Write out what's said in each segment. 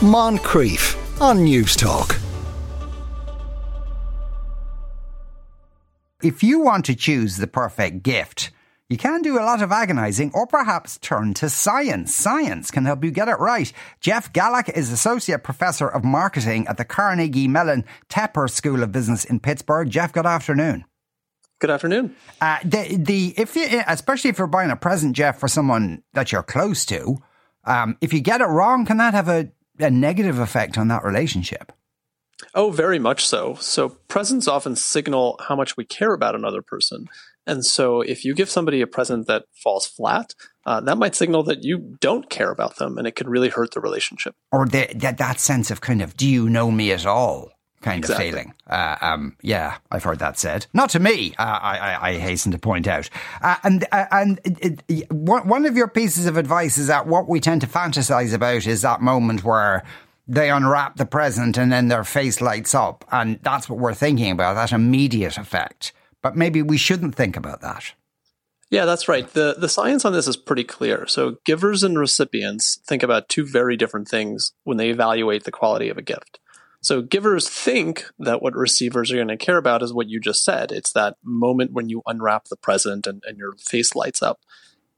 Moncrieff on Newstalk. If you want to choose the perfect gift, you can do a lot of agonizing or perhaps turn to science. Science can help you get it right. Jeff Galak is Associate Professor of Marketing at the Carnegie Mellon Tepper School of Business in Pittsburgh. Jeff, good afternoon. Good afternoon. Uh, the, the, if you, especially if you're buying a present, Jeff, for someone that you're close to, um, if you get it wrong, can that have a, a negative effect on that relationship? Oh, very much so. So presents often signal how much we care about another person. And so if you give somebody a present that falls flat, uh, that might signal that you don't care about them and it could really hurt the relationship. Or the, that, that sense of kind of, do you know me at all? Kind exactly. of feeling. Uh, um, yeah, I've heard that said. Not to me, uh, I, I, I, hasten to point out. Uh, and uh, and it, it, one of your pieces of advice is that what we tend to fantasize about is that moment where they unwrap the present and then their face lights up. And that's what we're thinking about, that immediate effect. But maybe we shouldn't think about that. Yeah, that's right. The the science on this is pretty clear. So givers and recipients think about two very different things when they evaluate the quality of a gift. So givers think that what receivers are going to care about is what you just said. It's that moment when you unwrap the present and, and your face lights up.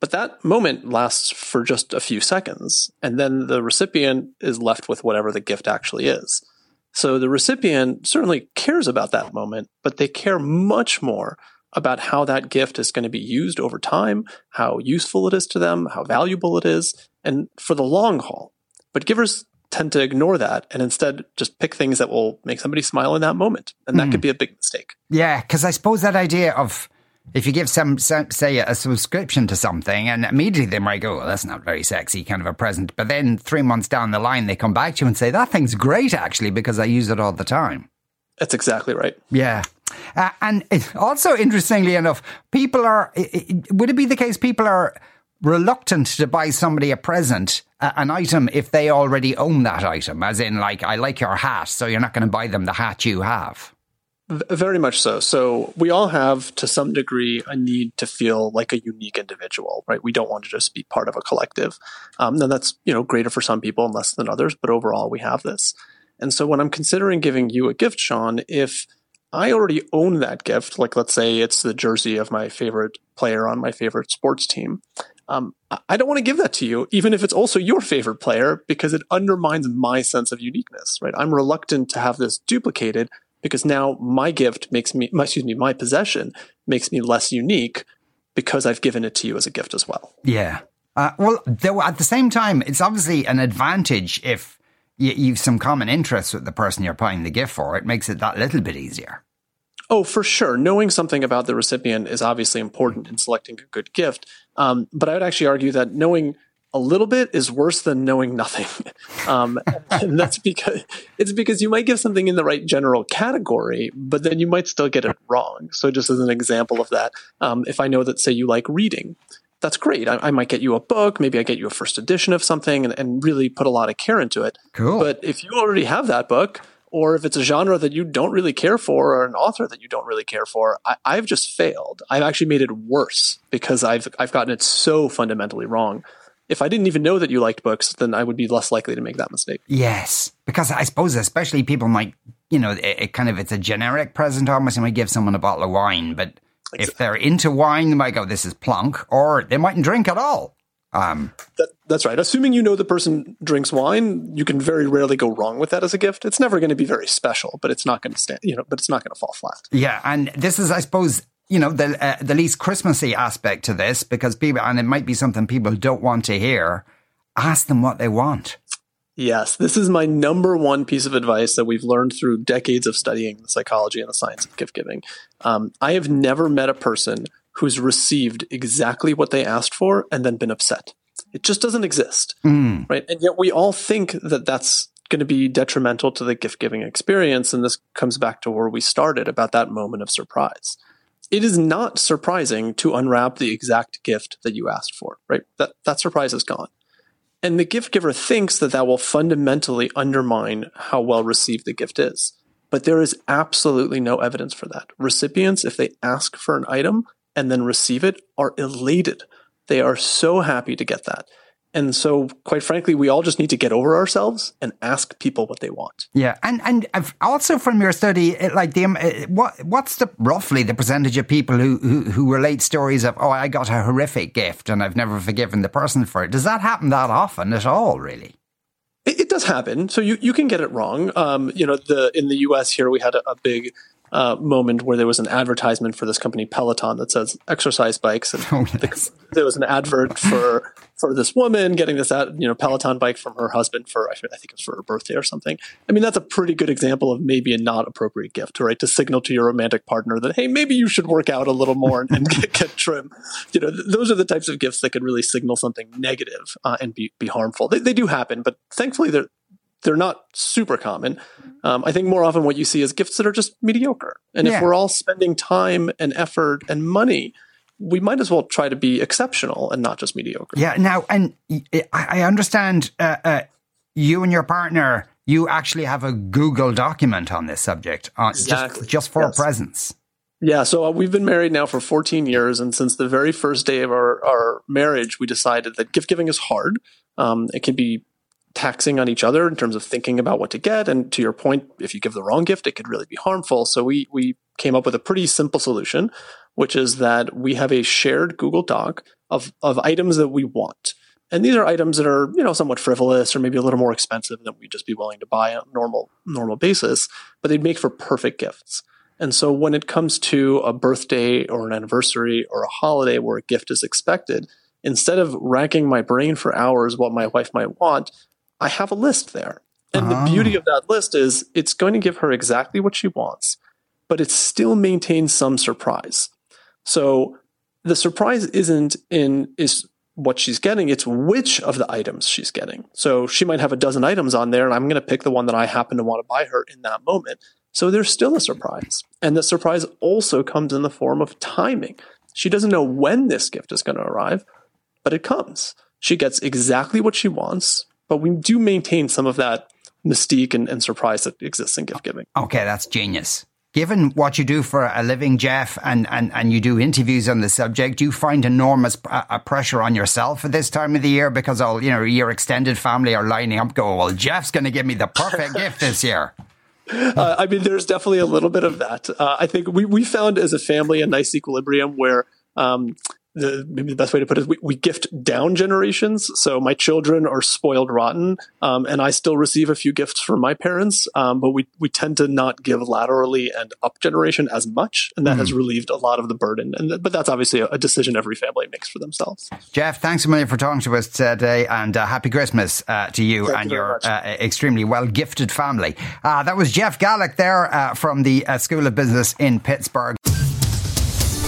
But that moment lasts for just a few seconds, and then the recipient is left with whatever the gift actually is. So the recipient certainly cares about that moment, but they care much more about how that gift is going to be used over time, how useful it is to them, how valuable it is, and for the long haul. But givers tend to ignore that and instead just pick things that will make somebody smile in that moment. And that mm. could be a big mistake. Yeah, because I suppose that idea of if you give some, say, a subscription to something, and immediately they might go, well, that's not very sexy, kind of a present. But then three months down the line, they come back to you and say, that thing's great, actually, because I use it all the time. That's exactly right. Yeah. Uh, and also, interestingly enough, people are, would it be the case people are reluctant to buy somebody a present, an item, if they already own that item? As in, like, I like your hat, so you're not going to buy them the hat you have. Very much so. So we all have, to some degree, a need to feel like a unique individual, right? We don't want to just be part of a collective. Um, and that's you know greater for some people and less than others, but overall we have this. And so when I'm considering giving you a gift, Sean, if I already own that gift, like let's say it's the jersey of my favorite player on my favorite sports team, um, I don't want to give that to you, even if it's also your favorite player, because it undermines my sense of uniqueness, right? I'm reluctant to have this duplicated because now my gift makes me, my, excuse me, my possession makes me less unique because I've given it to you as a gift as well. Yeah. Uh, well, though at the same time, it's obviously an advantage if you, you've some common interests with the person you're buying the gift for. It makes it that little bit easier. Oh, for sure. Knowing something about the recipient is obviously important in selecting a good gift. Um, but I would actually argue that knowing a little bit is worse than knowing nothing. Um, and that's because it's because you might give something in the right general category, but then you might still get it wrong. So, just as an example of that, um, if I know that, say, you like reading, that's great. I, I, might get you a book, maybe I get you a first edition of something and, and really put a lot of care into it. Cool. But if you already have that book, or if it's a genre that you don't really care for or an author that you don't really care for, I, have just failed. I've actually made it worse because I've I've gotten it so fundamentally wrong if I didn't even know that you liked books, then I would be less likely to make that mistake. Yes, because I suppose especially people might, you know, it, it kind of it's a generic present almost. You might give someone a bottle of wine, but exactly. if they're into wine, they might go, "This is plunk," or they mightn't drink at all. Um, that, that's right. Assuming you know the person drinks wine, you can very rarely go wrong with that as a gift. It's never going to be very special, but it's not going to stand, you know, but it's not going to fall flat. Yeah, and this is, I suppose, you know the uh, the least Christmassy aspect to this because people and it might be something people don't want to hear. Ask them what they want. Yes, this is my number one piece of advice that we've learned through decades of studying the psychology and the science of gift giving. Um, I have never met a person who's received exactly what they asked for and then been upset. It just doesn't exist, mm. right? And yet we all think that that's going to be detrimental to the gift giving experience. And this comes back to where we started about that moment of surprise it is not surprising to unwrap the exact gift that you asked for, right? That, that surprise is gone. And the gift giver thinks that that will fundamentally undermine how well received the gift is. But there is absolutely no evidence for that. Recipients, if they ask for an item and then receive it, are elated. They are so happy to get that. And so, quite frankly, we all just need to get over ourselves and ask people what they want. Yeah, and and also from your study, like the uh, what what's the roughly the percentage of people who, who who relate stories of oh I got a horrific gift and I've never forgiven the person for it. Does that happen that often at all? Really? It, it does happen. So you, you can get it wrong. Um, you know, the in the U.S. here we had a, a big uh, moment where there was an advertisement for this company Peloton that says exercise bikes, and oh, yes. the, there was an advert for for this woman getting this ad, you know Peloton bike from her husband for I think it was for her birthday or something. I mean that's a pretty good example of maybe a not appropriate gift, right? To signal to your romantic partner that hey maybe you should work out a little more and, and get, get, trim. You know th- those are the types of gifts that could really signal something negative, uh, and be be harmful. They, they do happen, but thankfully they're they're not super common. Um, I think more often what you see is gifts that are just mediocre. And yeah. if we're all spending time and effort and money, we might as well try to be exceptional and not just mediocre. Yeah. Now, and I understand uh, uh, you and your partner, you actually have a Google document on this subject, uh, exactly. just, just for yes. presence. Yeah, so uh, we've been married now for 14 years, and since the very first day of our, our marriage, we decided that gift giving is hard. Um, it can be taxing on each other in terms of thinking about what to get. And to your point, if you give the wrong gift, it could really be harmful. So we we came up with a pretty simple solution, which is that we have a shared Google Doc of of items that we want. And these are items that are, you know, somewhat frivolous or maybe a little more expensive than we'd just be willing to buy on a normal normal basis, but they'd make for perfect gifts. And so when it comes to a birthday or an anniversary or a holiday where a gift is expected, instead of racking my brain for hours what my wife might want, I have a list there. And the beauty ah. of that list is it's going to give her exactly what she wants, but it still maintains some surprise. So the surprise isn't in is what she's getting, it's which of the items she's getting. So she might have a dozen items on there, and I'm going to pick the one that I happen to want to buy her in that moment. So there's still a surprise. And the surprise also comes in the form of timing. She doesn't know when this gift is going to arrive, but it comes. She gets exactly what she wants but we do maintain some of that mystique and, and surprise that exists in gift giving. Okay, that's genius. Given what you do for a living, Jeff, and, and, and you do interviews on the subject, do you find enormous uh, pressure on yourself at this time of the year because all you know your extended family are lining up, go, well, Jeff's going to give me the perfect gift this year. Uh, I mean, there's definitely a little bit of that. Uh, I think we we found as a family a nice equilibrium where um, the maybe the best way to put it is we, we gift down generations. So my children are spoiled rotten, um, and I still receive a few gifts from my parents, um, but we we tend to not give laterally and up generation as much, and that mm. has relieved a lot of the burden. And but that's obviously a, a, decision every family makes for themselves. Jeff, thanks a million for talking to us today, and uh, happy Christmas uh, to you Thank and you your uh, extremely well gifted family. Uh, that was Jeff Galak there uh, from the uh, School of Business in Pittsburgh.